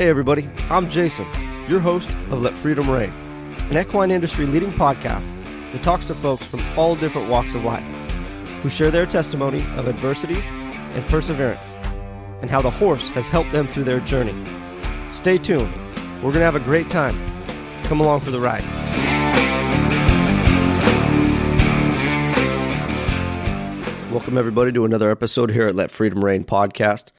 Hey, everybody, I'm Jason, your host of Let Freedom Reign, an equine industry leading podcast that talks to folks from all different walks of life who share their testimony of adversities and perseverance and how the horse has helped them through their journey. Stay tuned, we're going to have a great time. Come along for the ride. Welcome, everybody, to another episode here at Let Freedom Reign podcast.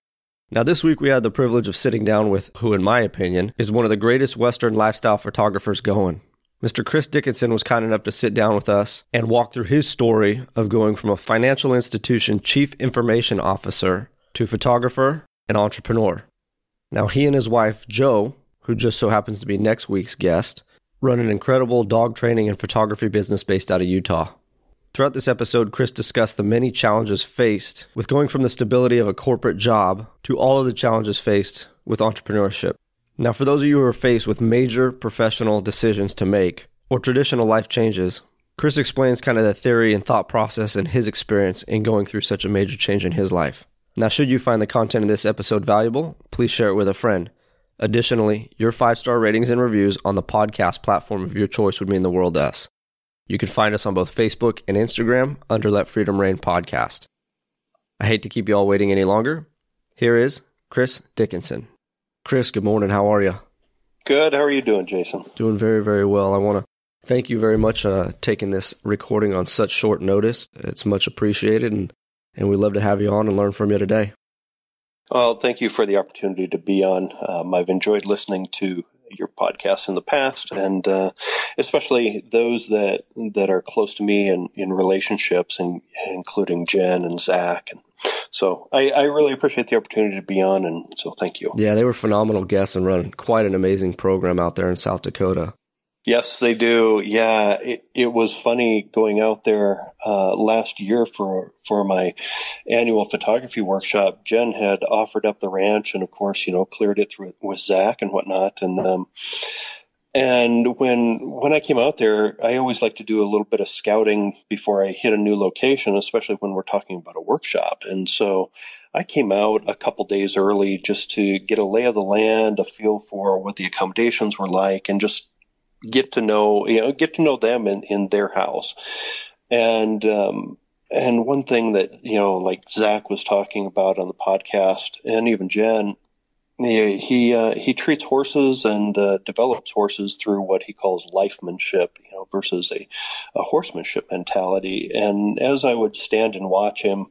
Now, this week we had the privilege of sitting down with who, in my opinion, is one of the greatest Western lifestyle photographers going. Mr. Chris Dickinson was kind enough to sit down with us and walk through his story of going from a financial institution chief information officer to photographer and entrepreneur. Now, he and his wife, Joe, who just so happens to be next week's guest, run an incredible dog training and photography business based out of Utah. Throughout this episode, Chris discussed the many challenges faced with going from the stability of a corporate job to all of the challenges faced with entrepreneurship. Now, for those of you who are faced with major professional decisions to make or traditional life changes, Chris explains kind of the theory and thought process and his experience in going through such a major change in his life. Now, should you find the content in this episode valuable, please share it with a friend. Additionally, your five star ratings and reviews on the podcast platform of your choice would mean the world to us. You can find us on both Facebook and Instagram under Let Freedom Reign Podcast. I hate to keep you all waiting any longer. Here is Chris Dickinson. Chris, good morning. How are you? Good. How are you doing, Jason? Doing very, very well. I want to thank you very much uh, taking this recording on such short notice. It's much appreciated, and, and we love to have you on and learn from you today. Well, thank you for the opportunity to be on. Um, I've enjoyed listening to your podcasts in the past, and uh, especially those that that are close to me in, in relationships, and including Jen and Zach. And so I, I really appreciate the opportunity to be on, and so thank you. Yeah, they were phenomenal guests and run quite an amazing program out there in South Dakota. Yes, they do. Yeah, it, it was funny going out there uh, last year for for my annual photography workshop. Jen had offered up the ranch, and of course, you know, cleared it through with Zach and whatnot. And um, and when when I came out there, I always like to do a little bit of scouting before I hit a new location, especially when we're talking about a workshop. And so I came out a couple days early just to get a lay of the land, a feel for what the accommodations were like, and just get to know you know get to know them in in their house and um and one thing that you know like zach was talking about on the podcast and even jen he he, uh, he treats horses and uh, develops horses through what he calls lifemanship, you know, versus a, a horsemanship mentality. And as I would stand and watch him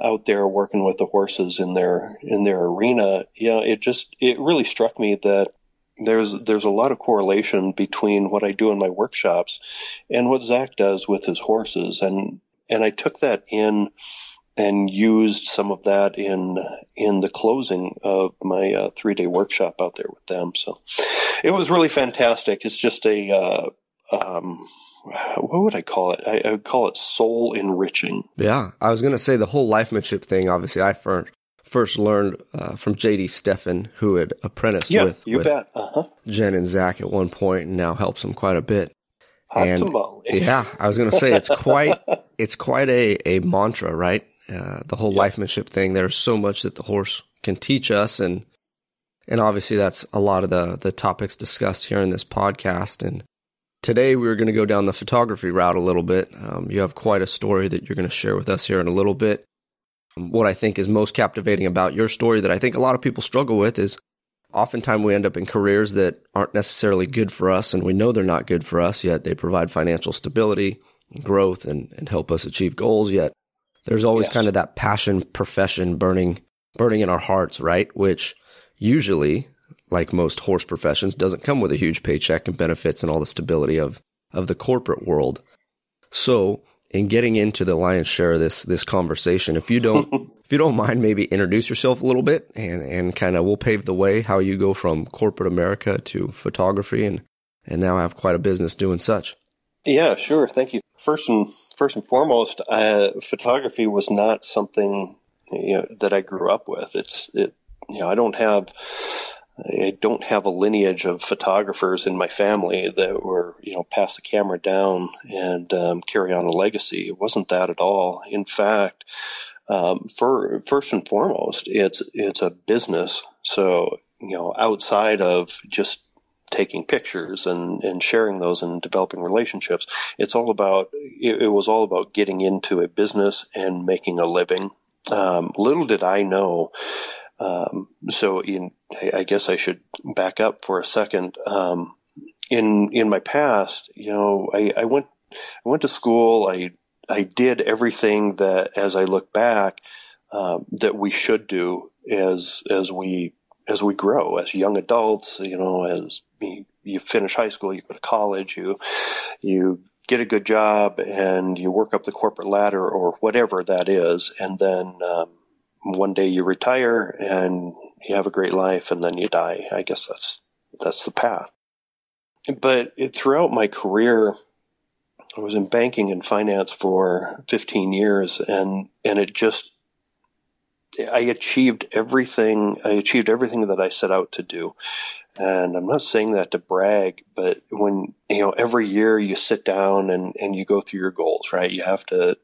out there working with the horses in their in their arena, you know, it just it really struck me that there's there's a lot of correlation between what I do in my workshops and what Zach does with his horses, and and I took that in and used some of that in in the closing of my uh, three day workshop out there with them. So it was really fantastic. It's just a uh, um, what would I call it? I, I, would call it soul enriching. Yeah, I was to say the whole lifemanship thing. Obviously, I first first learned uh, from JD Steffen, who had apprenticed yeah, with, with uh-huh. Jen and Zach at one point, and now helps him quite a bit. Hot and tamale. yeah, I was going to say it's quite it's quite a a mantra, right? Uh, the whole yep. lifemanship thing. There's so much that the horse can teach us, and and obviously that's a lot of the the topics discussed here in this podcast. And today we're going to go down the photography route a little bit. Um, you have quite a story that you're going to share with us here in a little bit what I think is most captivating about your story that I think a lot of people struggle with is oftentimes we end up in careers that aren't necessarily good for us and we know they're not good for us, yet they provide financial stability, and growth, and, and help us achieve goals. Yet there's always yes. kind of that passion profession burning burning in our hearts, right? Which usually, like most horse professions, doesn't come with a huge paycheck and benefits and all the stability of of the corporate world. So in getting into the lion's share of this this conversation. If you don't if you don't mind, maybe introduce yourself a little bit and and kind of we'll pave the way how you go from corporate America to photography and and now have quite a business doing such. Yeah, sure. Thank you. First and first and foremost, uh, photography was not something you know that I grew up with. It's it you know I don't have I don't have a lineage of photographers in my family that were, you know, pass the camera down and um, carry on a legacy. It wasn't that at all. In fact, um, for first and foremost, it's it's a business. So you know, outside of just taking pictures and, and sharing those and developing relationships. It's all about, it, it was all about getting into a business and making a living. Um, little did I know. Um, so in, I guess I should back up for a second. Um, in, in my past, you know, I, I went, I went to school. I, I did everything that as I look back, um, that we should do as, as we as we grow as young adults, you know, as you finish high school, you go to college, you you get a good job, and you work up the corporate ladder or whatever that is, and then um, one day you retire and you have a great life, and then you die. I guess that's that's the path. But it, throughout my career, I was in banking and finance for 15 years, and and it just I achieved everything. I achieved everything that I set out to do. And I'm not saying that to brag, but when, you know, every year you sit down and, and you go through your goals, right? You have to,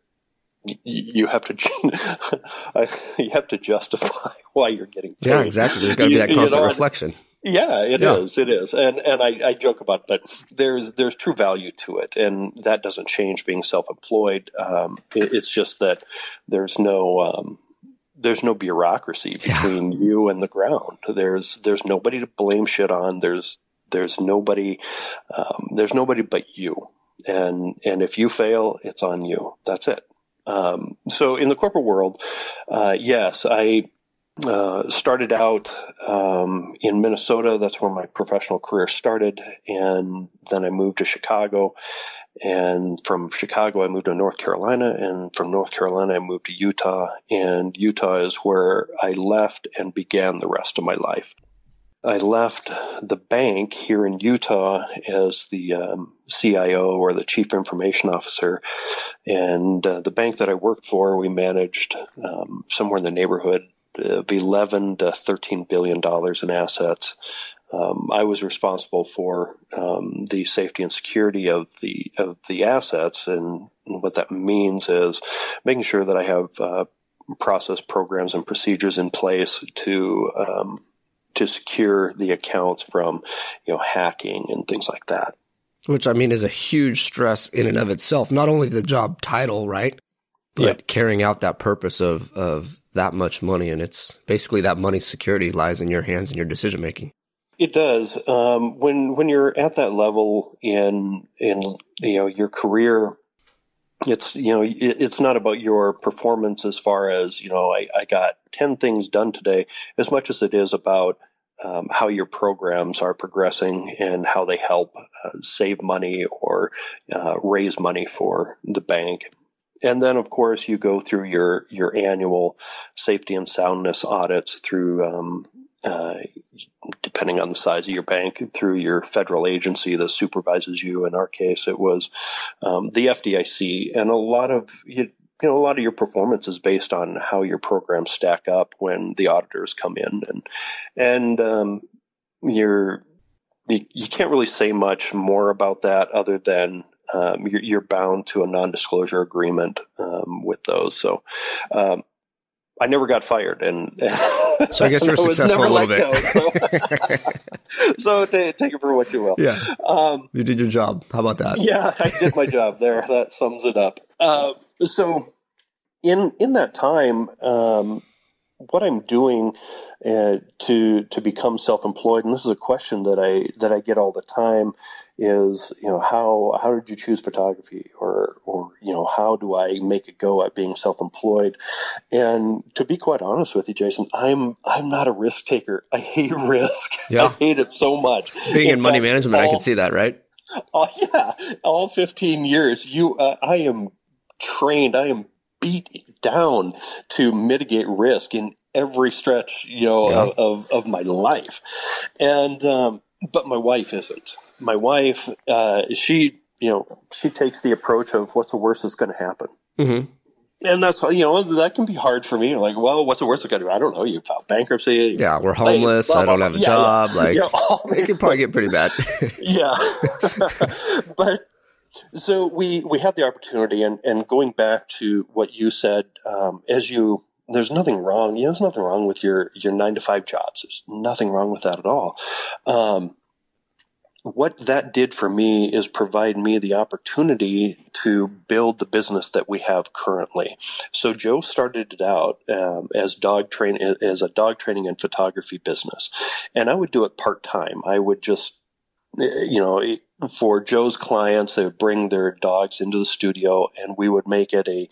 you have to, you have to justify why you're getting paid. Yeah, exactly. There's got to be that constant you know, reflection. Yeah, it yeah. is. It is, and and I, I, joke about, it, but there's there's true value to it, and that doesn't change being self-employed. Um, it, it's just that there's no um, there's no bureaucracy between yeah. you and the ground. There's there's nobody to blame shit on. There's there's nobody um, there's nobody but you. And and if you fail, it's on you. That's it. Um, so in the corporate world, uh, yes, I uh, started out um, in Minnesota. That's where my professional career started, and then I moved to Chicago. And from Chicago, I moved to North Carolina, and from North Carolina, I moved to Utah. And Utah is where I left and began the rest of my life. I left the bank here in Utah as the um, CIO or the Chief Information Officer. And uh, the bank that I worked for, we managed um, somewhere in the neighborhood of 11 to 13 billion dollars in assets. Um, I was responsible for um, the safety and security of the of the assets, and what that means is making sure that I have uh, process programs and procedures in place to um, to secure the accounts from you know hacking and things like that. Which I mean is a huge stress in and of itself. Not only the job title, right, but yep. carrying out that purpose of of that much money, and it's basically that money security lies in your hands and your decision making. It does. Um, when when you're at that level in in you know your career, it's you know it's not about your performance as far as you know I, I got ten things done today, as much as it is about um, how your programs are progressing and how they help uh, save money or uh, raise money for the bank. And then, of course, you go through your your annual safety and soundness audits through um, uh, depending on the size of your bank, through your federal agency that supervises you. In our case, it was um, the FDIC, and a lot of you, you know a lot of your performance is based on how your programs stack up when the auditors come in, and and um, you're you, you can't really say much more about that other than um, you're, you're, bound to a non-disclosure agreement um, with those. So um, I never got fired, and, so I guess you're successful a little bit. Go, so, so take, take, it for what you will. Yeah, um, you did your job. How about that? Yeah, I did my job. There, that sums it up. Uh, so, in in that time, um, what I'm doing uh, to to become self-employed, and this is a question that I that I get all the time, is you know how how did you choose photography, or or you know how do I make a go at being self-employed? And to be quite honest with you, Jason, I'm I'm not a risk taker. I hate risk. Yeah. I hate it so much. Being in, in money fact, management, all, I can see that, right? Oh yeah, all 15 years, you uh, I am trained. I am beat down to mitigate risk in every stretch, you know, yeah. of, of, my life. And, um, but my wife isn't. My wife, uh, she, you know, she takes the approach of what's the worst that's going to happen. Mm-hmm. And that's you know that can be hard for me. Like, well, what's the worst that's going to do? I don't know. You file bankruptcy. Yeah, we're homeless. Blah, blah, I don't have a yeah, job. Yeah. Like, yeah, it can probably get pretty bad. yeah, but so we we had the opportunity, and and going back to what you said, um, as you there's nothing wrong. You know, there's nothing wrong with your your nine to five jobs. There's nothing wrong with that at all. Um, what that did for me is provide me the opportunity to build the business that we have currently. So Joe started it out um, as dog train as a dog training and photography business, and I would do it part time. I would just you know for Joe's clients, they would bring their dogs into the studio, and we would make it a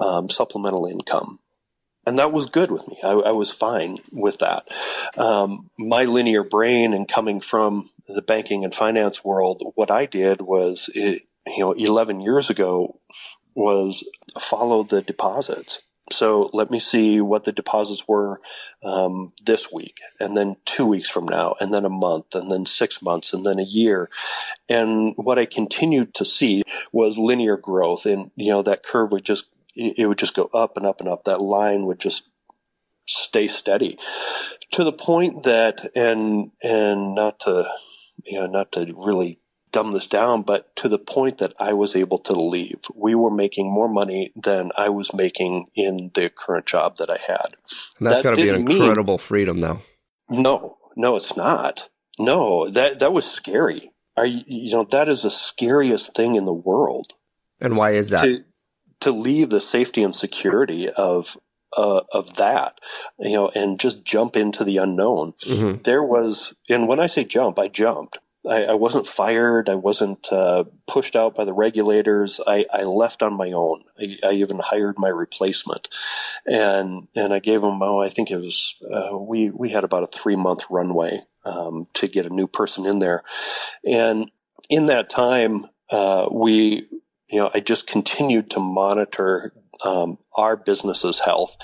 um, supplemental income and that was good with me. I, I was fine with that. Um, my linear brain and coming from the banking and finance world, what I did was, it, you know, 11 years ago was follow the deposits. So let me see what the deposits were um, this week, and then two weeks from now, and then a month, and then six months, and then a year. And what I continued to see was linear growth, and you know that curve would just it would just go up and up and up. That line would just stay steady to the point that, and and not to you know, not to really dumb this down, but to the point that I was able to leave. We were making more money than I was making in the current job that I had. And that's that got to be an incredible mean, freedom, though. No, no, it's not. No, that that was scary. I, you know, that is the scariest thing in the world. And why is that? To, to leave the safety and security of uh, of that, you know, and just jump into the unknown. Mm-hmm. There was, and when I say jump, I jumped. I, I wasn't fired. I wasn't uh, pushed out by the regulators. I, I left on my own. I, I, even hired my replacement, and and I gave them. Oh, I think it was uh, we we had about a three month runway um, to get a new person in there, and in that time, uh, we you know I just continued to monitor um, our business's health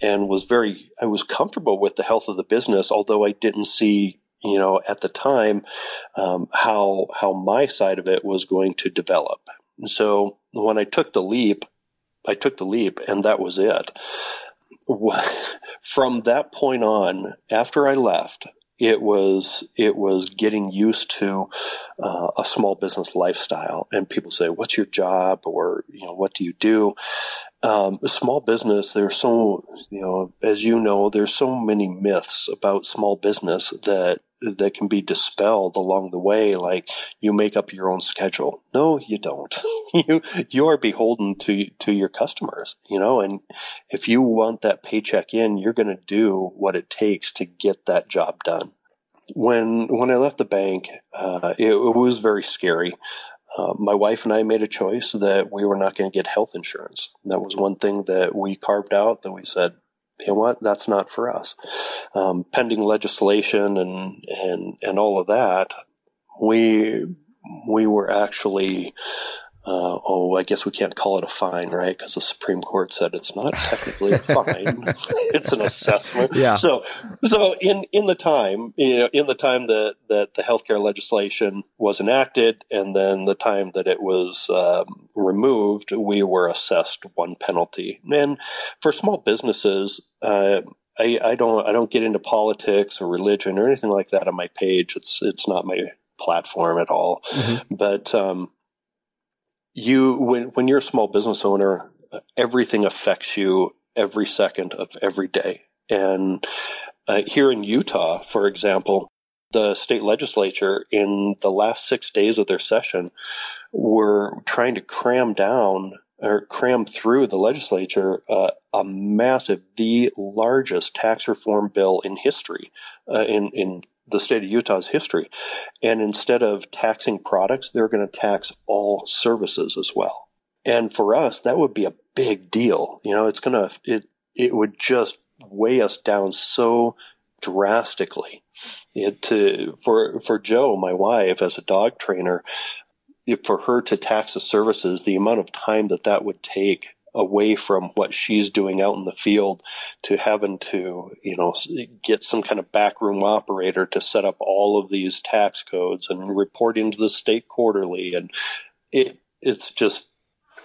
and was very, I was comfortable with the health of the business, although I didn't see, you know, at the time, um, how, how my side of it was going to develop. And so when I took the leap, I took the leap and that was it. From that point on, after I left, it was it was getting used to uh, a small business lifestyle and people say what's your job or you know what do you do um, small business, there's so, you know, as you know, there's so many myths about small business that that can be dispelled along the way. Like you make up your own schedule. No, you don't. you you are beholden to to your customers. You know, and if you want that paycheck in, you're going to do what it takes to get that job done. When when I left the bank, uh, it, it was very scary. Uh, my wife and I made a choice that we were not going to get health insurance. that was one thing that we carved out that we said, you know what, that's not for us. Um, pending legislation and, and, and all of that, we, we were actually uh, oh, I guess we can't call it a fine, right? Because the Supreme Court said it's not technically a fine; it's an assessment. Yeah. So, so in in the time, you know, in the time that that the healthcare legislation was enacted, and then the time that it was um, removed, we were assessed one penalty. And for small businesses, uh, I, I don't I don't get into politics or religion or anything like that on my page. It's it's not my platform at all. Mm-hmm. But um, you when when you're a small business owner, everything affects you every second of every day. And uh, here in Utah, for example, the state legislature in the last six days of their session were trying to cram down or cram through the legislature uh, a massive, the largest tax reform bill in history uh, in in the state of Utah's history. And instead of taxing products, they're going to tax all services as well. And for us, that would be a big deal. You know, it's going to, it, it would just weigh us down so drastically. It, to, for, for Joe, my wife, as a dog trainer, for her to tax the services, the amount of time that that would take away from what she's doing out in the field to having to, you know, get some kind of backroom operator to set up all of these tax codes and report into the state quarterly. And it, it's just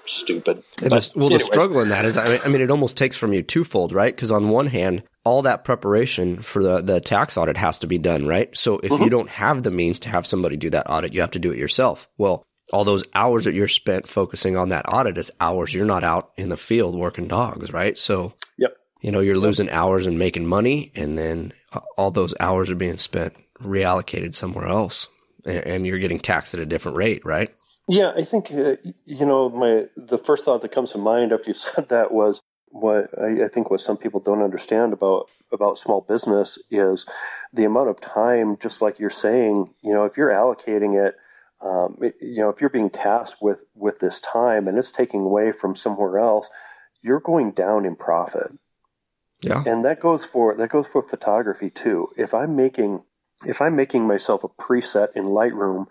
stupid. The, well, anyways. the struggle in that is, I mean, I mean, it almost takes from you twofold, right? Because on one hand, all that preparation for the, the tax audit has to be done, right? So if mm-hmm. you don't have the means to have somebody do that audit, you have to do it yourself. Well, all those hours that you're spent focusing on that audit is hours you're not out in the field working dogs, right? So yep. you know, you're losing hours and making money, and then all those hours are being spent reallocated somewhere else, and you're getting taxed at a different rate, right? Yeah, I think uh, you know my the first thought that comes to mind after you said that was what I, I, think what some people don't understand about about small business is the amount of time. Just like you're saying, you know, if you're allocating it, um, it, you know, if you're being tasked with with this time and it's taking away from somewhere else, you're going down in profit. Yeah, and that goes for that goes for photography too. If I'm making if I'm making myself a preset in Lightroom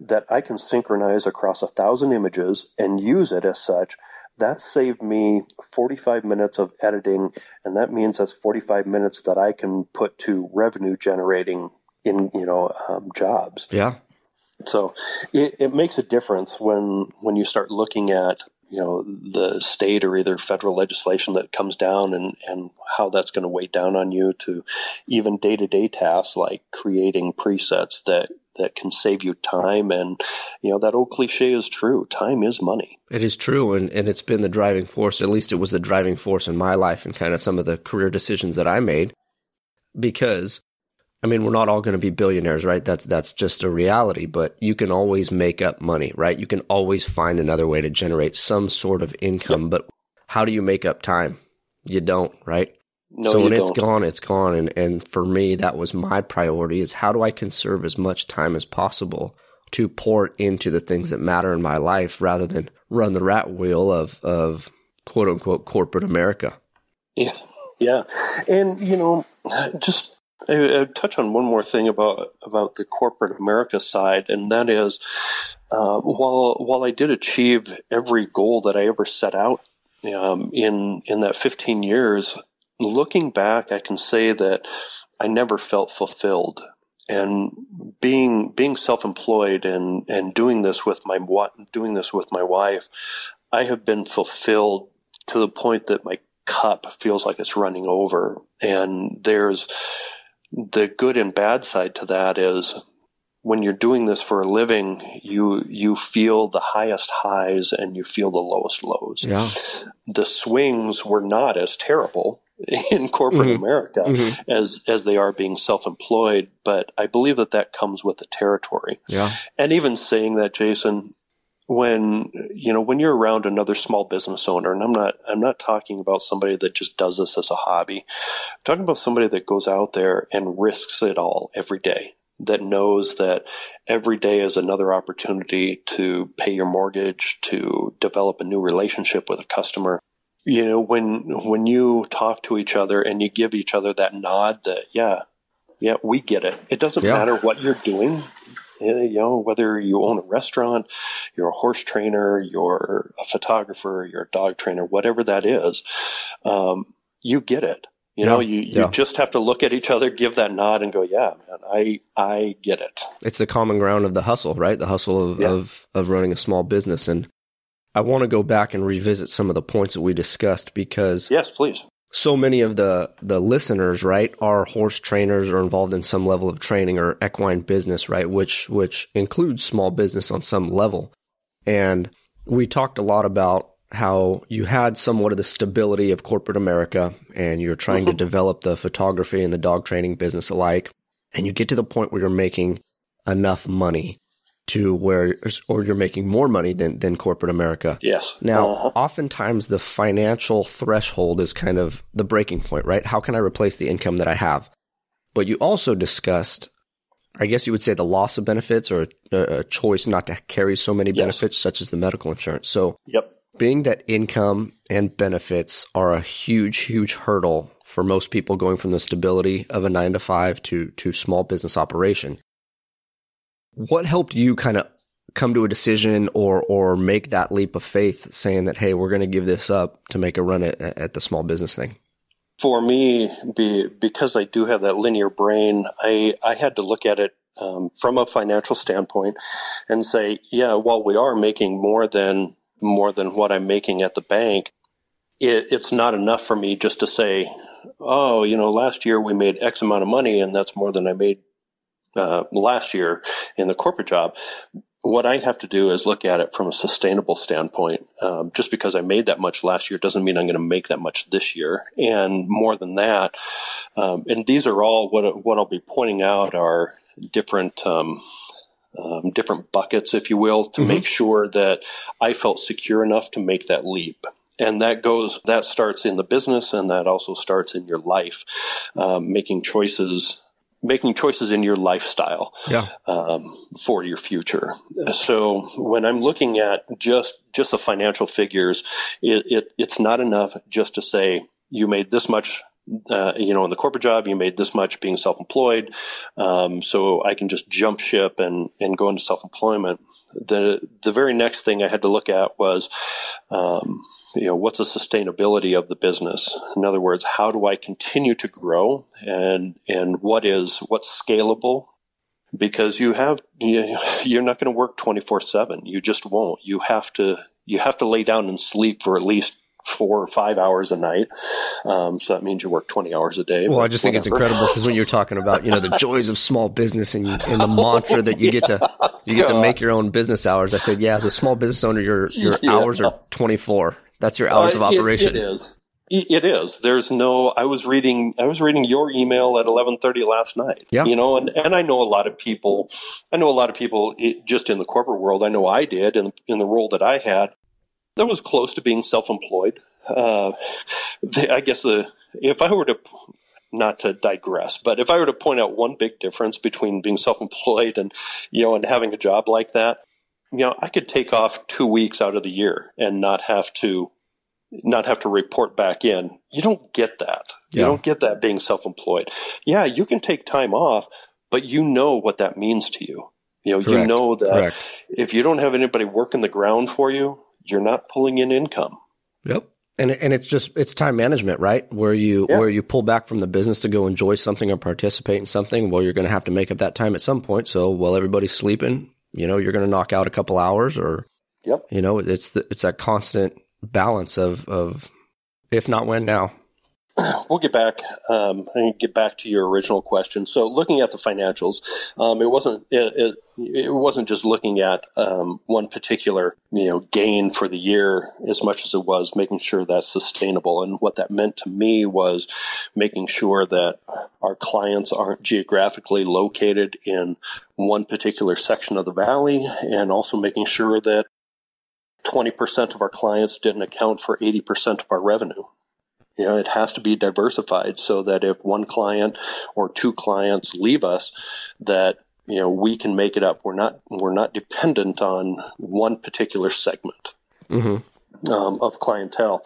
that I can synchronize across a thousand images and use it as such, that saved me 45 minutes of editing. And that means that's 45 minutes that I can put to revenue generating in, you know, um, jobs. Yeah. So it, it makes a difference when, when you start looking at you know the state or either federal legislation that comes down and and how that's going to weigh down on you to even day-to-day tasks like creating presets that that can save you time. And you know that old cliche is true time is money. It is true and, and it's been the driving force at least it was the driving force in my life and kind of some of the career decisions that i made because I mean, we're not all going to be billionaires, right? That's that's just a reality, but you can always make up money, right? You can always find another way to generate some sort of income, but how do you make up time? You don't, right? No, so when don't. it's gone, it's gone. And, and for me, that was my priority is how do I conserve as much time as possible to pour into the things that matter in my life rather than run the rat wheel of, of quote unquote corporate America. Yeah. Yeah. And, you know, just I, I touch on one more thing about about the corporate America side, and that is, uh, while while I did achieve every goal that I ever set out um, in in that 15 years, looking back, I can say that I never felt fulfilled. And being being self employed and and doing this with my doing this with my wife, I have been fulfilled to the point that my cup feels like it's running over. And there's the good and bad side to that is when you're doing this for a living, you you feel the highest highs and you feel the lowest lows. Yeah. The swings were not as terrible in corporate mm-hmm. America mm-hmm. as as they are being self-employed, but I believe that that comes with the territory. Yeah. And even saying that, Jason, when you know when you're around another small business owner and i'm not i'm not talking about somebody that just does this as a hobby. I'm talking about somebody that goes out there and risks it all every day that knows that every day is another opportunity to pay your mortgage to develop a new relationship with a customer. You know when when you talk to each other and you give each other that nod that yeah yeah we get it. It doesn't yeah. matter what you're doing you know, whether you own a restaurant, you're a horse trainer, you're a photographer, you're a dog trainer, whatever that is, um, you get it. You know, you, you yeah. just have to look at each other, give that nod, and go, "Yeah, man, I I get it." It's the common ground of the hustle, right? The hustle of yeah. of, of running a small business, and I want to go back and revisit some of the points that we discussed because yes, please so many of the the listeners, right, are horse trainers or involved in some level of training or equine business, right, which which includes small business on some level. And we talked a lot about how you had somewhat of the stability of corporate America and you're trying to develop the photography and the dog training business alike. And you get to the point where you're making enough money to where, or you're making more money than, than corporate America. Yes. Now, uh-huh. oftentimes the financial threshold is kind of the breaking point, right? How can I replace the income that I have? But you also discussed, I guess you would say the loss of benefits or a, a choice not to carry so many yes. benefits, such as the medical insurance. So, yep. being that income and benefits are a huge, huge hurdle for most people going from the stability of a nine to five to, to small business operation what helped you kind of come to a decision or or make that leap of faith, saying that hey, we're going to give this up to make a run at, at the small business thing? For me, be, because I do have that linear brain, I I had to look at it um, from a financial standpoint and say, yeah, while we are making more than more than what I'm making at the bank, it, it's not enough for me just to say, oh, you know, last year we made X amount of money and that's more than I made uh, last year in the corporate job. what I have to do is look at it from a sustainable standpoint. Um, just because I made that much last year doesn't mean I'm going to make that much this year. And more than that, um, and these are all what what I'll be pointing out are different. Um, um different buckets, if you will, to mm-hmm. make sure that I felt secure enough to make that leap and that goes that starts in the business and that also starts in your life um, making choices making choices in your lifestyle yeah. um, for your future. So when I'm looking at just just the financial figures, it, it, it's not enough just to say you made this much uh, you know, in the corporate job, you made this much being self-employed, um, so I can just jump ship and and go into self-employment. The the very next thing I had to look at was, um, you know, what's the sustainability of the business? In other words, how do I continue to grow, and and what is what's scalable? Because you have you, you're not going to work twenty four seven. You just won't. You have to you have to lay down and sleep for at least four or five hours a night. Um, so that means you work 20 hours a day. Well, I just whatever. think it's incredible because when you're talking about, you know, the joys of small business and, and the mantra that you get to, you get to make your own business hours. I said, yeah, as a small business owner, your, your yeah. hours are 24. That's your hours uh, of operation. It, it is. It is. There's no. I was reading. I was reading your email at 11:30 last night. Yeah. You know, and and I know a lot of people. I know a lot of people just in the corporate world. I know I did in in the role that I had that was close to being self-employed. Uh, the, I guess the if I were to not to digress, but if I were to point out one big difference between being self-employed and you know and having a job like that, you know, I could take off two weeks out of the year and not have to not have to report back in. You don't get that. Yeah. You don't get that being self-employed. Yeah, you can take time off, but you know what that means to you. You know, Correct. you know that Correct. if you don't have anybody working the ground for you, you're not pulling in income. Yep. And and it's just it's time management, right? Where you yeah. where you pull back from the business to go enjoy something or participate in something. Well, you're going to have to make up that time at some point. So while everybody's sleeping, you know, you're going to knock out a couple hours, or yep. You know, it's the, it's that constant balance of of if not when now we'll get back um, and get back to your original question. So, looking at the financials, um, it wasn't it, it, it, wasn't just looking at um, one particular you know gain for the year as much as it was making sure that's sustainable. And what that meant to me was making sure that our clients aren't geographically located in one particular section of the valley, and also making sure that 20% of our clients didn't account for 80% of our revenue. You know, it has to be diversified so that if one client or two clients leave us, that you know we can make it up. We're not we're not dependent on one particular segment mm-hmm. um, of clientele.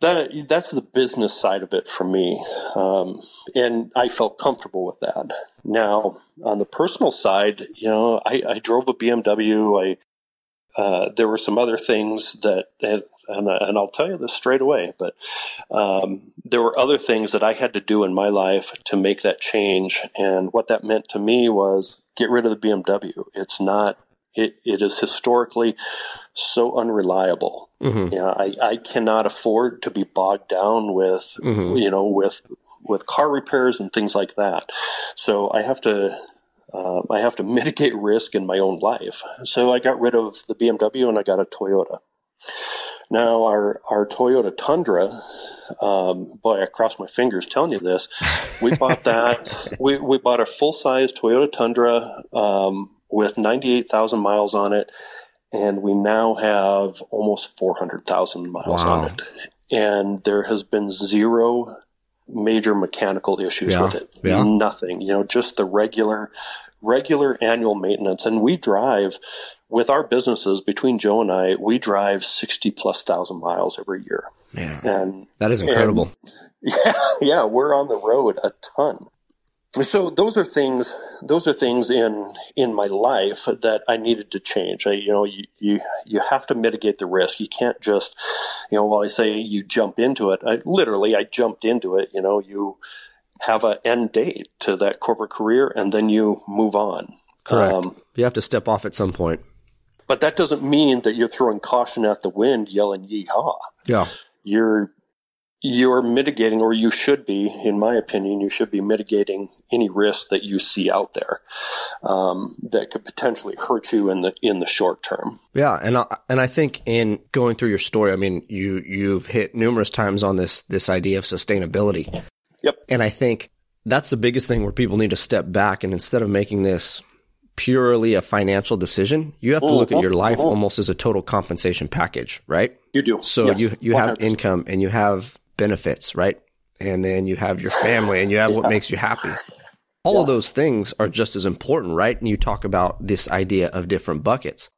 That that's the business side of it for me, um, and I felt comfortable with that. Now, on the personal side, you know, I, I drove a BMW. I uh, there were some other things that and, and I'll tell you this straight away. But um, there were other things that I had to do in my life to make that change, and what that meant to me was get rid of the BMW. It's not. It, it is historically so unreliable. Mm-hmm. You know, I, I cannot afford to be bogged down with mm-hmm. you know with with car repairs and things like that. So I have to uh, I have to mitigate risk in my own life. So I got rid of the BMW and I got a Toyota. Now, our, our Toyota Tundra, um, boy, I crossed my fingers telling you this. We bought that. we, we bought a full size Toyota Tundra um, with 98,000 miles on it, and we now have almost 400,000 miles wow. on it. And there has been zero major mechanical issues yeah. with it. Yeah. Nothing. You know, just the regular regular annual maintenance. And we drive with our businesses between Joe and I, we drive 60 plus thousand miles every year. Yeah. And that is incredible. And, yeah. Yeah. We're on the road a ton. So those are things, those are things in, in my life that I needed to change. I, you know, you, you, you have to mitigate the risk. You can't just, you know, while I say you jump into it, I literally, I jumped into it, you know, you have an end date to that corporate career and then you move on. Correct. Um, you have to step off at some point. But that doesn't mean that you're throwing caution at the wind, yelling "yeehaw." Yeah, you're you're mitigating, or you should be, in my opinion, you should be mitigating any risk that you see out there um, that could potentially hurt you in the in the short term. Yeah, and I, and I think in going through your story, I mean, you you've hit numerous times on this this idea of sustainability. Yep. And I think that's the biggest thing where people need to step back and instead of making this purely a financial decision, you have to look at your life Mhm. almost as a total compensation package, right? You do. So Yes, you you have 100%. income and you have benefits, right? And then you have your family and you have what makes you happy. All of those things are just as important, right? And you talk about this idea of different buckets.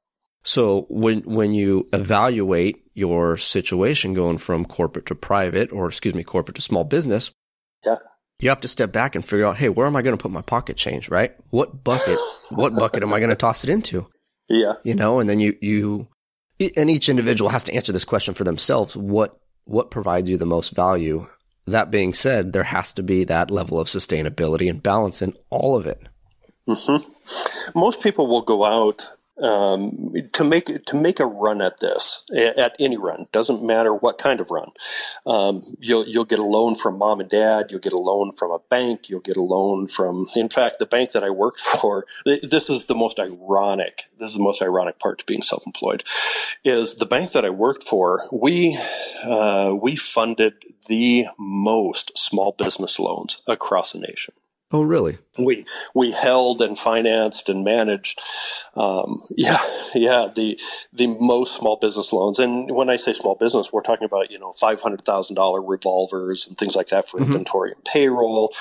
So when when you evaluate your situation going from corporate to private or excuse me, corporate to small business, Yeah. You have to step back and figure out, hey, where am I going to put my pocket change, right? What bucket what bucket am I going to toss it into? Yeah. you know and then you you and each individual has to answer this question for themselves what what provides you the most value that being said there has to be that level of sustainability and balance in all of it Mm-hmm. Most people will go out um, to make to make a run at this at any run doesn't matter what kind of run. Um, you'll you'll get a loan from mom and dad. You'll get a loan from a bank. You'll get a loan from. In fact, the bank that I worked for. This is the most ironic. This is the most ironic part to being self-employed. Is the bank that I worked for? We uh, we funded the most small business loans across the nation oh really we we held and financed and managed um, yeah yeah the the most small business loans and when I say small business we're talking about you know five hundred thousand dollar revolvers and things like that for Mhm. inventory and payroll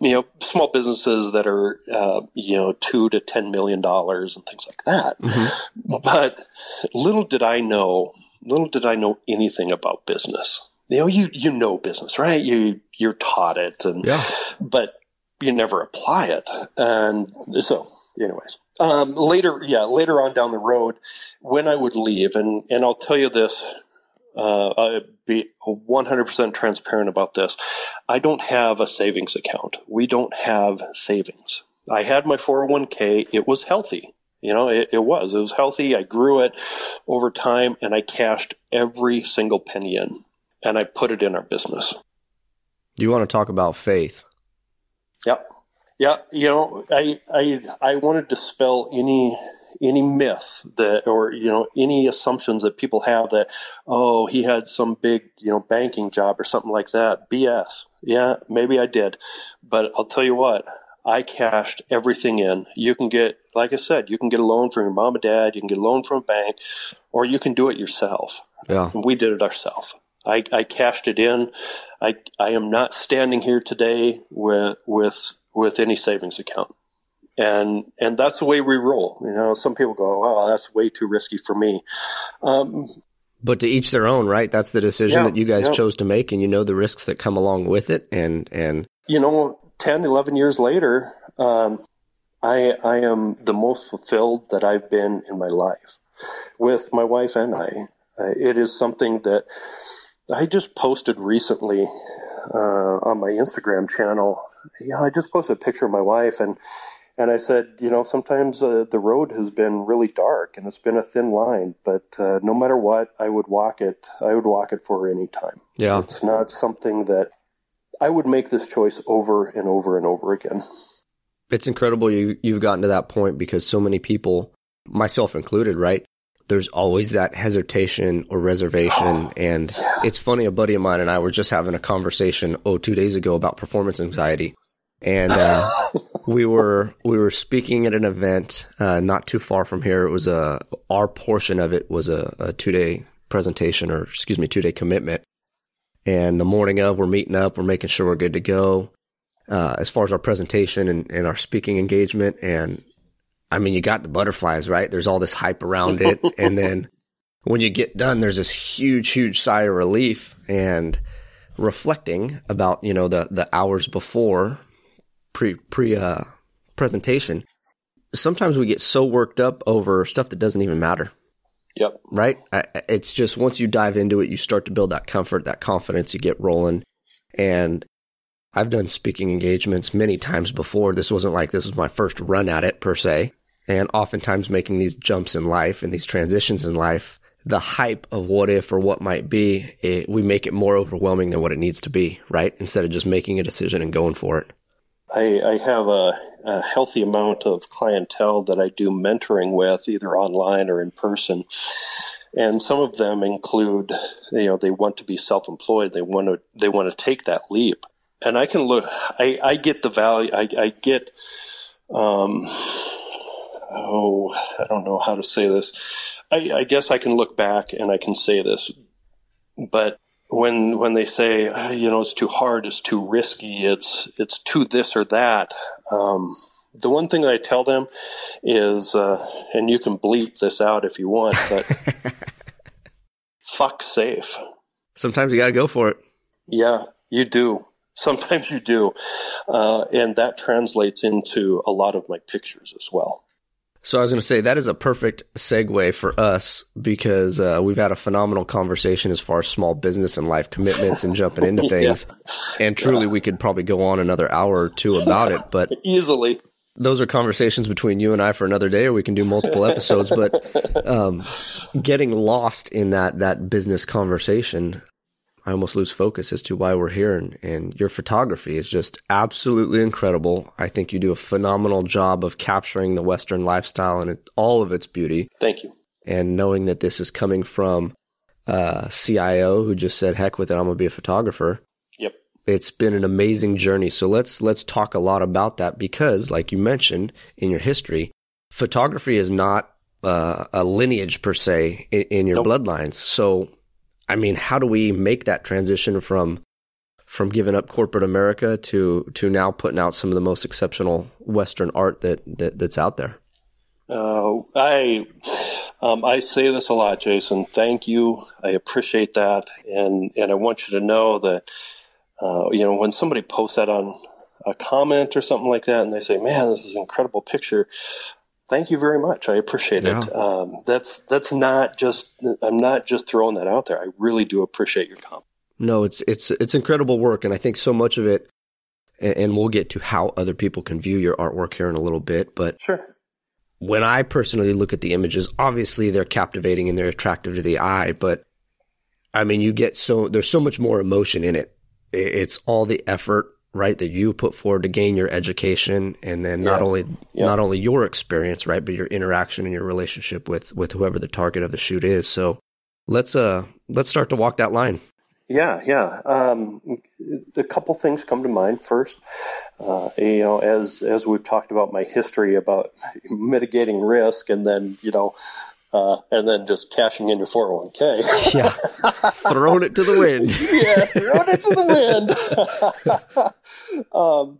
you know small businesses that are uh, you know two to ten million dollars and things like that mm-hmm. but little did I know, little did I know anything about business. You know, you you know business, right? You you're taught it, and yeah but you never apply it. And so, anyways, um, later, yeah, later on down the road, when I would leave, and and I'll tell you this, uh, I'll be 100% transparent about this. I don't have a savings account. We don't have savings. I had my 401k. It was healthy. You know, it, it was. It was healthy. I grew it over time and I cashed every single penny in and I put it in our business. you want to talk about faith Yep. Yeah, you know, I I I want to dispel any any myth that or you know any assumptions that people have that oh he had some big you know banking job or something like that. Bs yeah maybe i did. But i'll tell you what i cashed everything in. You can get like i said you can get a loan from your mom and dad you can get a loan from a bank or you can do it yourself. Yeah. And we did it ourselves. I, I cashed it in. I I am not standing here today with with with any savings account, and and that's the way we roll. You know, some people go, "Oh, that's way too risky for me." Um, but to each their own right that's the decision Yeah, that you guys yeah. chose to make and you know the risks that come along with it and and you know, 10, 11 years later, um, I I am the most fulfilled that I've been in my life with my wife and I. Uh, it is something that I just posted recently uh, on my Instagram channel. Yeah, I just posted a picture of my wife and and I said, you know, sometimes uh, the road has been really dark and it's been a thin line, but uh, no matter what, I would walk it. I would walk it for any time. yeah It's not something that I would make this choice over and over and over again. it's incredible you you've gotten to that point because so many people, myself included, right? There's always that hesitation or reservation, and it's funny. A buddy of mine and I were just having a conversation oh two days ago about performance anxiety, and uh, we were we were speaking at an event uh, not too far from here. It was a our portion of it was a, a two day presentation or excuse me two day commitment, and the morning of we're meeting up, we're making sure we're good to go uh, as far as our presentation and, and our speaking engagement. And I mean, you got the butterflies, right? There's all this hype around it. and then when you get done, there's this huge, huge sigh of relief and reflecting about, you know, the, the hours before pre, pre, uh, presentation. Sometimes we get so worked up over stuff that doesn't even matter Yep. right? I, it's just once you dive into it, you start to build that comfort, that confidence, you get rolling. And I've done speaking engagements many times before. This wasn't like this was my first run at it per se. And oftentimes making these jumps in life and these transitions in life, the hype of what if or what might be, it, we make it more overwhelming than what it needs to be, right? Instead of just making a decision and going for it. I, I have a, a, healthy amount of clientele that I do mentoring with, either online or in person. And some of them include, you know, they want to be self-employed. They want to, they want to take that leap. And I can look, I, I get the value, I, I get, um, oh, I don't know how to say this. I, I guess I can look back and I can say this, but when when they say you know it's too hard, it's too risky, it's it's too this or that. Um, the one thing I tell them is, uh, and you can bleep this out if you want, but fuck safe. Sometimes you got to go for it. Yeah, you do. Sometimes you do, uh, and that translates into a lot of my pictures as well. So I was going to say that is a perfect segue for us because uh, we've had a phenomenal conversation as far as small business and life commitments and jumping into things. yeah. And truly, yeah. we could probably go on another hour or two about it, but easily. Those are conversations between you and I for another day, or we can do multiple episodes. But um, getting lost in that that business conversation, I almost lose focus as to why we're here. And, and, your photography is just absolutely incredible. I think you do a phenomenal job of capturing the Western lifestyle and it, all of its beauty. Thank you. And knowing that this is coming from a CIO who just said, heck with it, I'm going to be a photographer. Yep. It's been an amazing journey. So let's, let's talk a lot about that because like you mentioned in your history, photography is not uh, a lineage per se in, in your nope. bloodlines. So I mean, how do we make that transition from from giving up corporate America to to now putting out some of the most exceptional Western art that, that that's out there? Uh, I um, I say this a lot, Jason. Thank you. I appreciate that, and and I want you to know that uh, you know when somebody posts that on a comment or something like that, and they say, "Man, this is an incredible picture." Thank you very much. I appreciate yeah. it. Um, that's that's not just I'm not just throwing that out there. I really do appreciate your comment. No, it's it's it's incredible work, and I think so much of it. And we'll get to how other people can view your artwork here in a little bit, but sure. When I personally look at the images, obviously they're captivating and they're attractive to the eye, but I mean, you get so there's so much more emotion in it. It's all the effort right that you put forward to gain your education and then not yeah. only yeah. not only your experience right but your interaction and your relationship with with whoever the target of the shoot is so let's uh let's start to walk that line yeah yeah um, a couple things come to mind first uh, you know as as we've talked about my history about mitigating risk and then you know uh, and then just cashing in your 401k. yeah. Throwing it to the wind. yeah, throwing it to the wind. um,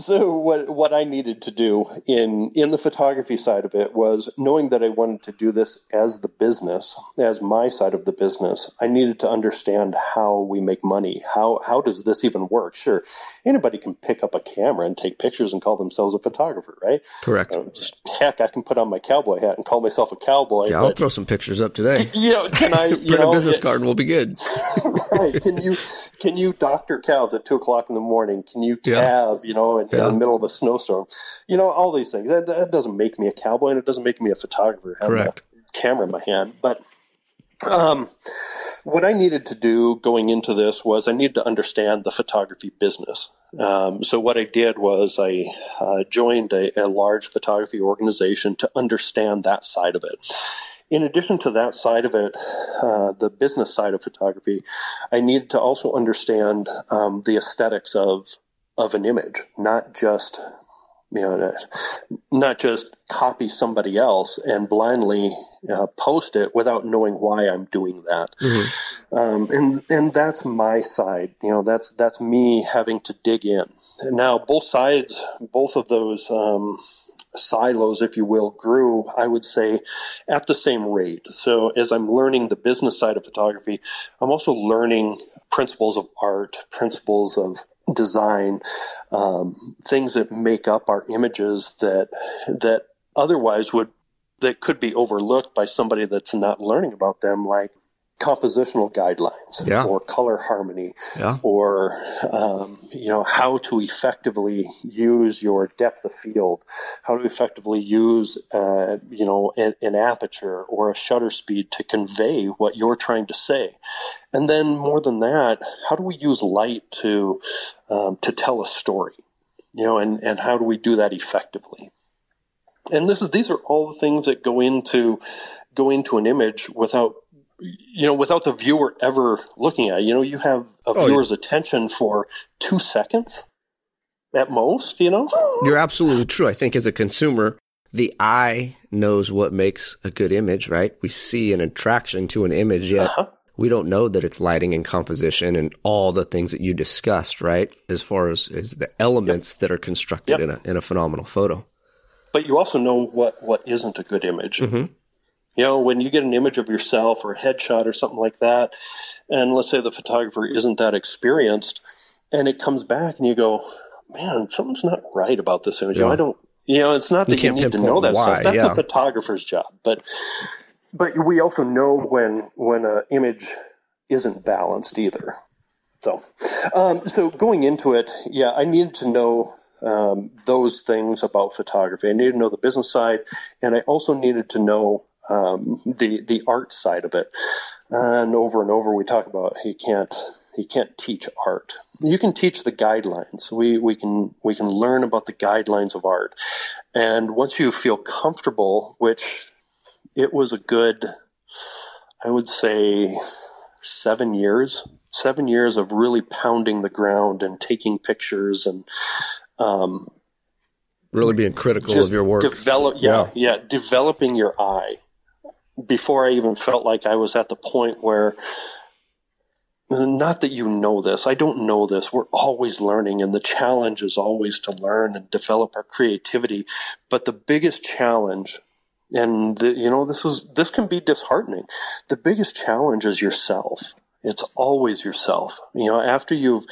so what what I needed to do in in the photography side of it was knowing that I wanted to do this as the business, as my side of the business. I needed to understand how we make money. How how does this even work? Sure, anybody can pick up a camera and take pictures and call themselves a photographer, right? Correct. Um, just, heck, I can put on my cowboy hat and call myself a cowboy. Yeah, I'll throw some pictures up today. You know, can I print know, a business it, card and we'll be good. right? Can you can you doctor cows at two o'clock in the morning? Can you calve? Yeah. You know in, yeah. in, the middle of a snowstorm. You know, all these things. That, that, doesn't make me a cowboy and it doesn't make me a photographer. Correct. A camera in my hand. But um, what I needed to do going into this was I needed to understand the photography business. Um, so what I did was I uh, joined a, a large photography organization to understand that side of it in addition to that side of it, uh, the business side of photography, I needed to also understand um, the aesthetics of of an image, not just you know, not just copy somebody else and blindly uh, post it without knowing why I'm doing that. Mm-hmm. Um, and and that's my side. You know, that's that's me having to dig in. And now both sides, both of those. Um, silos, if you will, grew, I would say, at the same rate. So as I'm learning the business side of photography, I'm also learning principles of art, principles of design, um, things that make up our images that that otherwise would that could be overlooked by somebody that's not learning about them, like compositional guidelines Yeah. or color harmony Yeah. or um, you know how to effectively use your depth of field how to effectively use uh, you know an, an aperture or a shutter speed to convey what you're trying to say and then more than that how do we use light to um, to tell a story you know and and how do we do that effectively and this is these are all the things that go into go into an image without you know without the viewer ever looking at it. you know you have a Oh, viewer's attention for two seconds at most you know You're absolutely true. I think as a consumer, the eye knows what makes a good image, right? We see an attraction to an image, yet Uh-huh. we don't know that it's lighting and composition and all the things that you discussed, right? As far as, as the elements that are constructed Yep. in a in a phenomenal photo. but you also know what what isn't a good image Mhm. You know when you get an image of yourself or a headshot or something like that and let's say the photographer isn't that experienced and it comes back and you go man something's not right about this image. You know, i don't you know it's not that you, can't need to know that why, stuff. That's yeah. a photographer's job. But but we also know when when an image isn't balanced either. So um, so going into it yeah i needed to know um, those things about photography. I needed to know the business side and i also needed to know um, the the art side of it. And over and over we talk about he can't you can't teach art. You can teach the guidelines. We we can we can learn about the guidelines of art. And once you feel comfortable which it was a good i would say seven years seven years of really pounding the ground and taking pictures and um, Really being critical of your work. develop yeah, yeah developing your eye before i even felt like i was at the point where not that you know this i don't know this we're always learning and the challenge is always to learn and develop our creativity. But the biggest challenge and the, you know this is this can be disheartening. The biggest challenge is yourself it's always yourself. You know after you've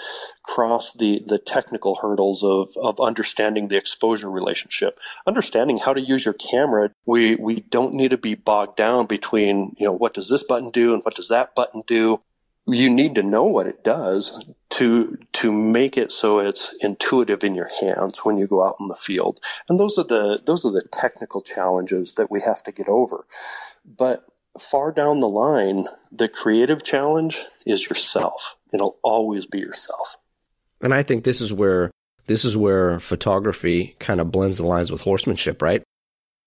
crossed the the technical hurdles of of understanding the exposure relationship understanding how to use your camera we we don't need to be bogged down between you know what does this button do and what does that button do. You need to know what it does to to make it so it's intuitive in your hands when you go out in the field. And those are the those are the technical challenges that we have to get over. But far down the line the creative challenge is yourself it'll always be yourself And I think this is where this is where photography kind of blends the lines with horsemanship, right?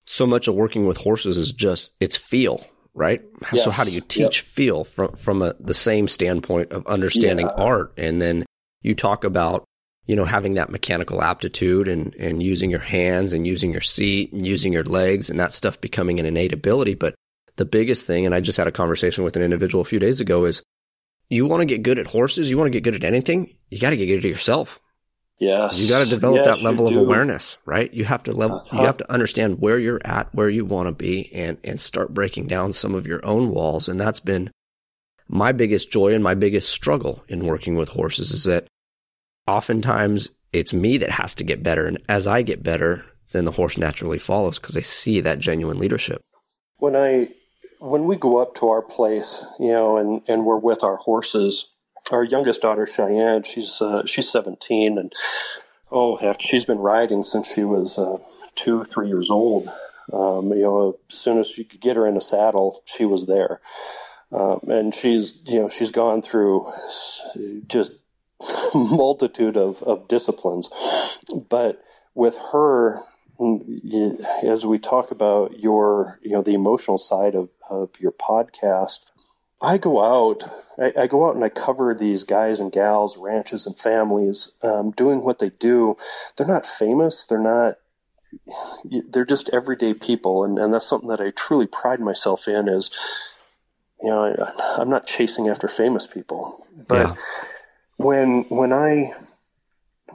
So much of working with horses is just it's feel, right? So how do you teach feel from from a, the same standpoint of understanding Yeah. art, and then you talk about you know having that mechanical aptitude and and using your hands and using your seat and using your legs and that stuff becoming an innate ability, but the biggest thing, and I just had a conversation with an individual a few days ago, is you want to get good at horses, you want to get good at anything, you got to get good at yourself. yes You got to develop Yes, that level of awareness, right? You have to level, you Uh-huh. have to understand where you're at, where you want to be, and and start breaking down some of your own walls. And that's been my biggest joy and my biggest struggle in working with horses is that oftentimes it's me that has to get better, and as I get better, then the horse naturally follows because they see that genuine leadership. when I when we go up to our place, you know, and and we're with our horses, our youngest daughter Cheyenne, she's uh, she's seventeen, and oh heck, she's been riding since she was uh, two three years old. Um, you know, as soon as you could get her in a saddle, she was there, um, and she's you know she's gone through just multitude of, of disciplines, but with her as we talk about your you know the emotional side of, of your podcast i go out I, I go out and i cover these guys and gals ranches and families um, doing what they do. They're not famous. They're not they're just everyday people. And, and that's something that i truly pride myself in is you know I, i'm not chasing after famous people. But Yeah. when when i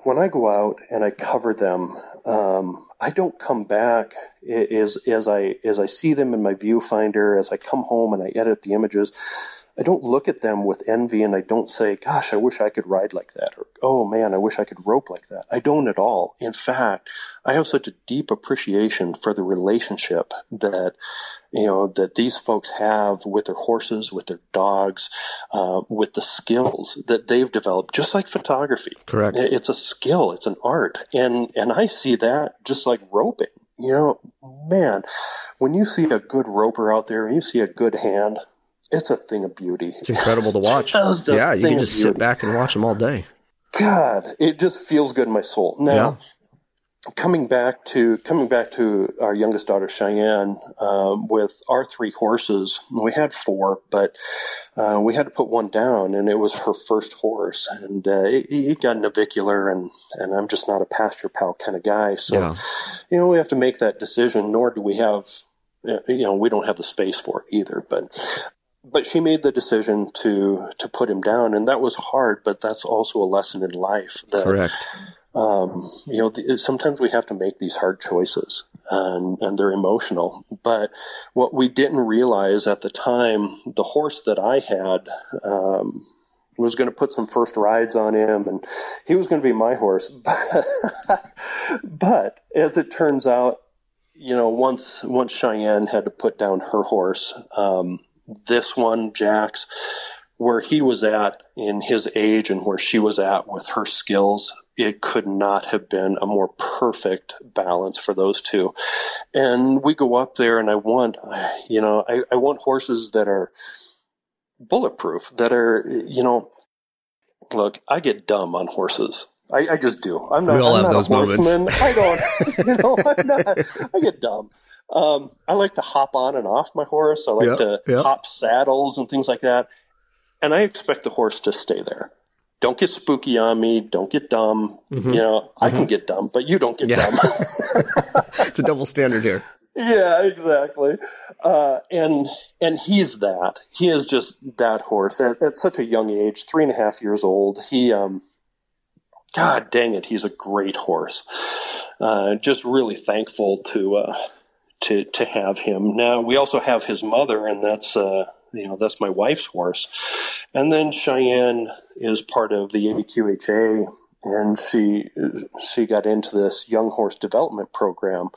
when I go out and I cover them, um, I don't come back as as I as I see them in my viewfinder. As I come home and I edit the images, I don't look at them with envy and I don't say, gosh, I wish I could ride like that. Or, oh man, I wish I could rope like that. I don't at all. In fact, I have such a deep appreciation for the relationship that, you know, that these folks have with their horses, with their dogs, uh, with the skills that they've developed, just like photography. Correct. It's a skill. It's an art. And, and I see that just like roping. You know, man, when you see a good roper out there and you see a good hand, it's a thing of beauty. It's incredible to watch. Yeah, you can just sit back and watch them all day. God, it just feels good in my soul. Now, yeah coming back to coming back to our youngest daughter Cheyenne um, with our three horses. We had four, but uh, we had to put one down, and it was her first horse, and uh, he, got navicular, and and I'm just not a pasture pal kind of guy, so yeah. you know we have to make that decision. Nor do we have, uh, you know, we don't have the space for it either, but. But she made the decision to to put him down, and that was hard. But that's also a lesson in life. That, Correct um, you know, the, sometimes we have to make these hard choices and, and they're emotional. But what we didn't realize at the time, the horse that I had, um, was going to put some first rides on him and he was going to be my horse. but as it turns out, you know, once, once Cheyenne had to put down her horse, um, this one, Jax, where he was at in his age and where she was at with her skills, it could not have been a more perfect balance for those two. And we go up there and I want, you know, I, I want horses that are bulletproof, that are, you know, look, I get dumb on horses. I, I just do. I'm not, we all I'm have those horseman. moments. I don't, you know, I'm not, I get dumb. Um, I like to hop on and off my horse. I like yep, to yep. hop saddles and things like that. And I expect the horse to stay there don't get spooky on me. Don't get dumb. Mm-hmm. You know, mm-hmm. I can mm-hmm. get dumb, but you don't get yeah. dumb. it's a double standard here. Yeah, exactly. Uh, and and he's that. He is just that horse at, at, such a young age, three and a half years old. He, um, God dang it, he's a great horse. Uh, just really thankful to uh, to to have him. Now we also have his mother, and that's uh, you know that's my wife's horse and then cheyenne is part of the aqha and she she got into this young horse development program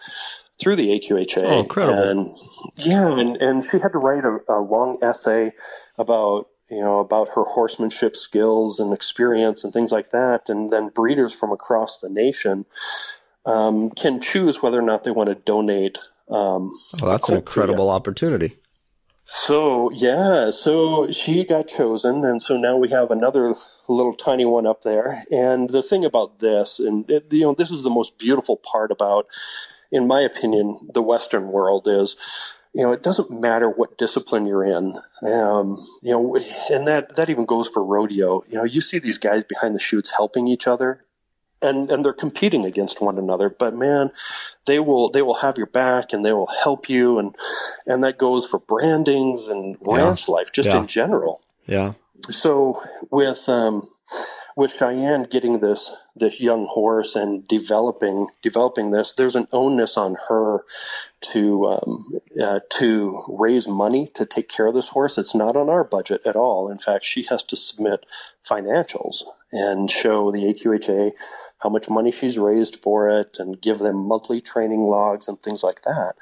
through the AQHA. Oh, incredible! And yeah, and, and she had to write a, a long essay about you know about her horsemanship skills and experience and things like that. And then breeders from across the nation um, can choose whether or not they want to donate. Um, well, that's an incredible opportunity. So yeah, so she got chosen, and so now we have another little tiny one up there. And the thing about this, and it, you know, this is the most beautiful part about, in my opinion, the Western world is, you know, it doesn't matter what discipline you're in. Um, you know, and that that even goes for rodeo. You know, you see these guys behind the chutes helping each other, and and they're competing against one another but man they will they will have your back and they will help you and and that goes for brandings and ranch yeah. life just yeah. in general yeah so with um with Cheyenne getting this this young horse and developing developing this, there's an onus on her to um, uh, to raise money to take care of this horse. It's not on our budget at all. In fact, she has to submit financials and show the AQHA how much money she's raised for it and give them monthly training logs and things like that.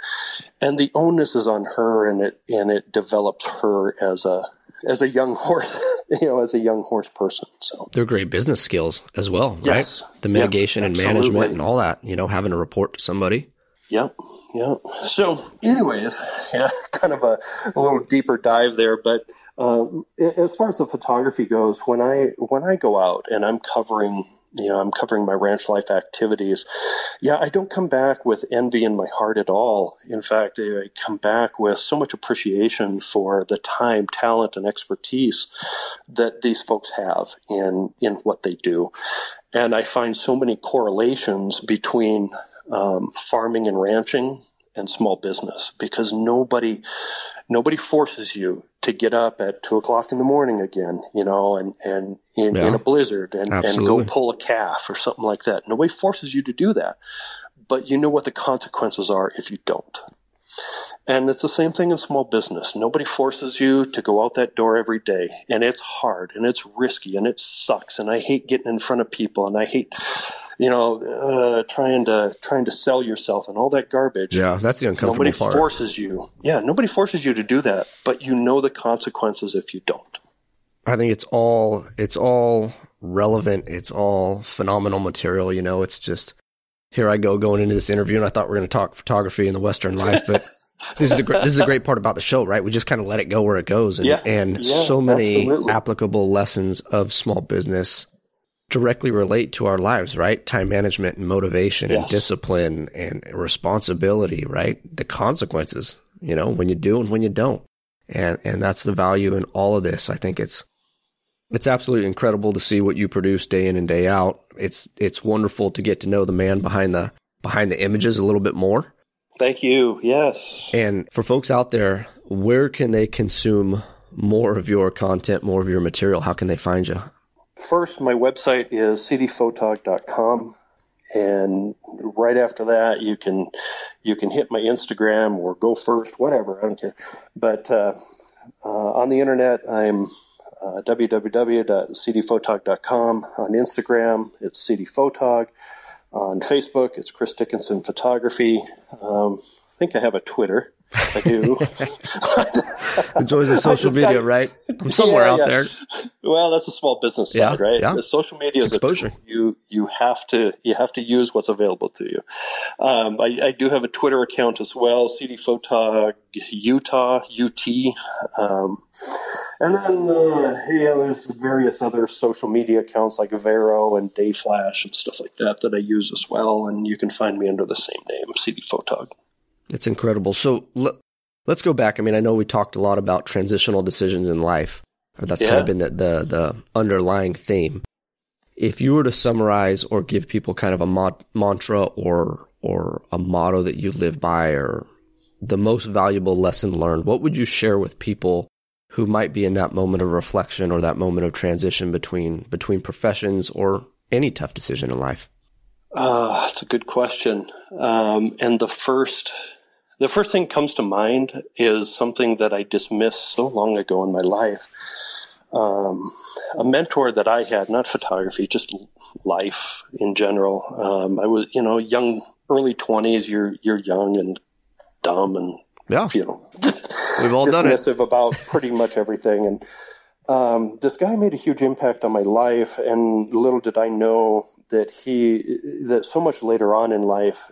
And the onus is on her and it and it develops her as a as a young horse, you know, as a young horse person. So they're great business skills as well, yes. right? The mitigation and management and all that, you know, having to report to somebody. Yep, yep. So, anyways, yeah, kind of a, a little deeper dive there. But uh, as far as the photography goes, when I when I go out and I'm covering you know, I'm covering my ranch life activities. Yeah, I don't come back with envy in my heart at all. In fact, I come back with so much appreciation for the time, talent, and expertise that these folks have in in what they do, and I find so many correlations between um, farming and ranching and small business because nobody nobody forces you to get up at two o'clock in the morning again, you know, and, and in, yeah, in a blizzard and, and go pull a calf or something like that. Nobody forces you to do that, but you know what the consequences are if you don't. And it's the same thing in small business. Nobody forces you to go out that door every day. And it's hard and it's risky and it sucks. And I hate getting in front of people and I hate, you know, uh, trying to, trying to sell yourself and all that garbage. Yeah. That's the uncomfortable Nobody part. Nobody forces you. Yeah. Nobody forces you to do that, but you know the consequences if you don't. I think it's all, it's all relevant. It's all phenomenal material. You know, it's just, here I go going into this interview and I thought we are going to talk photography and the Western life, but this is the great, this is the great part about the show, right? We just kind of let it go where it goes, and Yeah, and yeah, so many absolutely. applicable lessons of small business directly relate to our lives, right? Time management and motivation and discipline and responsibility, right? The consequences, you know, when you do and when you don't, and and that's the value in all of this. I think it's it's absolutely incredible to see what you produce day in and day out. It's it's wonderful to get to know the man behind the behind the images a little bit more. Thank you. Yes. And for folks out there, where can they consume more of your content, more of your material? How can they find you? First, my website is cdphotog.com. And right after that, you can you can hit my Instagram or go first, whatever. I don't care. But uh, uh, on the internet, I'm uh, www.cdphotog.com. On Instagram, it's cdphotog. On Facebook, it's Chris Dickinson Photography. Um, I think I have a Twitter. I do. The joys of social media, got- right? I'm somewhere Yeah, out yeah. there. Well, that's a small business Yeah, side, right? yeah. The social media It's is exposure. You you have to you have to use what's available to you. Um, I, I do have a Twitter account as well, CD Photog Utah UT, um, and then uh, yeah, there's various other social media accounts like Vero and Dayflash and stuff like that that I use as well. And you can find me under the same name, CD Photog. It's incredible. So l- let's go back. I mean, I know we talked a lot about transitional decisions in life. Or that's kind of been the, the the underlying theme. If you were to summarize or give people kind of a mantra or or a motto that you live by, or the most valuable lesson learned, what would you share with people who might be in that moment of reflection or that moment of transition between between professions or any tough decision in life? Uh, that's a good question. Um, and the first, the first thing comes to mind is something that I dismissed so long ago in my life. Um, a mentor that I had, not photography, just life in general. Um, I was, you know, young, early twenties. You're you're young and dumb and Yeah, you know we've all done it. dismissive about pretty much everything. And um, this guy made a huge impact on my life, and little did I know that he that so much later on in life,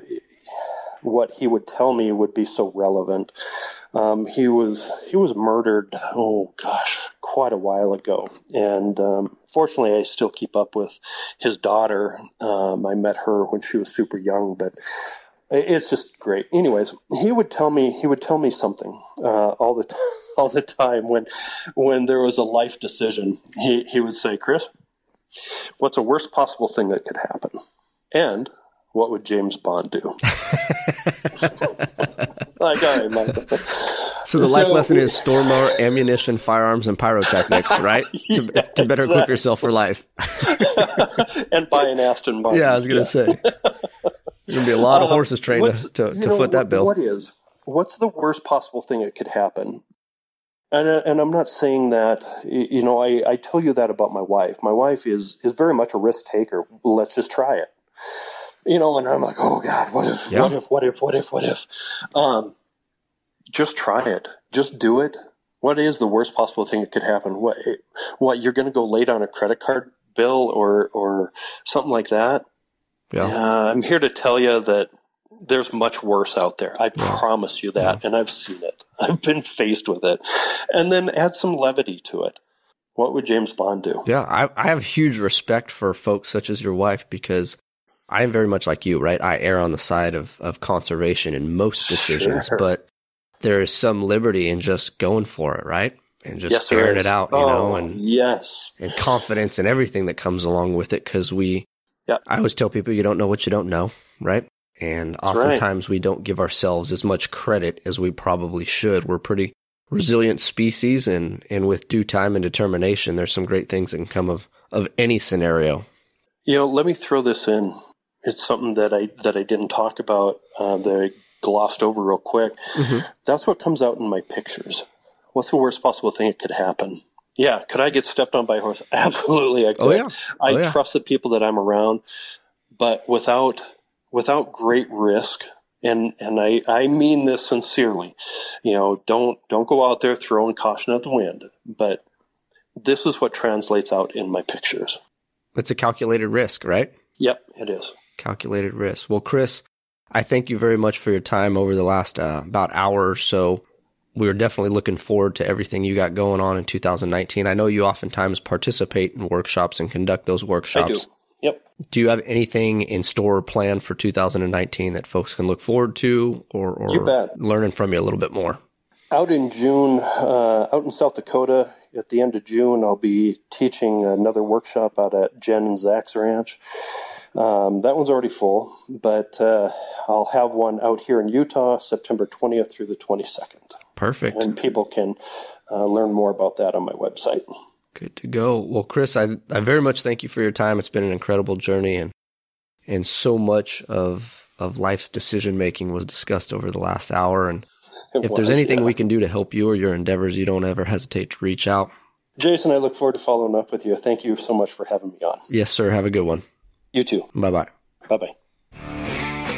what he would tell me would be so relevant. Um, he was he was murdered. Oh gosh, quite a while ago, and um, fortunately, I still keep up with his daughter. Um, I met her when she was super young, but it's just great. Anyways, he would tell me he would tell me something uh, all the t- all the time when when there was a life decision. He he would say, "Chris, what's the worst possible thing that could happen?" And what would James Bond do? like, all right, Michael. So the life So- lesson is store more ammunition, firearms, and pyrotechnics, right? To, Yeah, to better equip yourself for life. and buy an Aston Martin. Yeah, I was gonna say. There's gonna be a lot of Um, horses trained what's- to, to, to know, foot that bill. What is? What's the worst possible thing that could happen? And uh, and I'm not saying that. You know, I, I tell you that about my wife. My wife is is very much a risk taker. Let's just try it. You know, and I'm like, oh God, what if? Yeah. What if? What if? What if? What if? Um, just try it. Just do it. What is the worst possible thing that could happen? What? What? You're going to go late on a credit card bill or or something like that? yeah. Uh, I'm here to tell you that there's much worse out there. I Yeah. promise you that, and I've seen it. I've been faced with it. And then add some levity to it. What would James Bond do? Yeah, I, I have huge respect for folks such as your wife because I am very much like you, right? I err on the side of, of conservation in most decisions, Sure. but there is some liberty in just going for it, right? And just yes, airing it out, you oh, know, and yes, and confidence and everything that comes along with it because we Yeah. I always tell people you don't know what you don't know, right? And That's right. oftentimes we don't give ourselves as much credit as we probably should. We're pretty resilient species and and with due time and determination there's some great things that can come of of any scenario. You know, let me throw this in. It's something that I that I didn't talk about uh, that I glossed over real quick. Mm-hmm. That's what comes out in my pictures. What's the worst possible thing that could happen? Yeah, could I get stepped on by a horse? Absolutely, I could. Oh, yeah. I oh, yeah. trust the people that I'm around, but without without great risk, and and I, I mean this sincerely. You know, don't don't go out there throwing caution at the wind. But this is what translates out in my pictures. It's a calculated risk, right? Yep, it is. Calculated risk. Well, Chris, I thank you very much for your time over the last uh, about hour or so. We are definitely looking forward to everything you got going on in 2019. I know you oftentimes participate in workshops and conduct those workshops. I do. Yep. Do you have anything in store or planned for 2019 that folks can look forward to or, or learning from you a little bit more? Out in June, uh, out in South Dakota, at the end of June, I'll be teaching another workshop out at Jen and Zach's ranch. Um, that one's already full, but uh, I'll have one out here in Utah September 20th through the 22nd. Perfect. And people can uh, learn more about that on my website. Good to go. Well, Chris, I, I very much thank you for your time. It's been an incredible journey, and and so much of of life's decision making was discussed over the last hour. And it if was, there's anything yeah. we can do to help you or your endeavors, you don't ever hesitate to reach out. Jason, I look forward to following up with you. Thank you so much for having me on. Yes, sir. Have a good one. You too. Bye bye. Bye bye.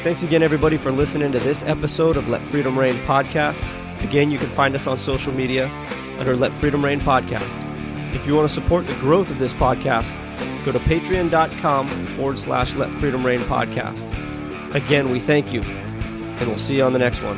Thanks again, everybody, for listening to this episode of Let Freedom Reign podcast. Again, you can find us on social media under Let Freedom Reign podcast. If you want to support the growth of this podcast, go to patreon.com forward slash Let Freedom Reign podcast. Again, we thank you, and we'll see you on the next one.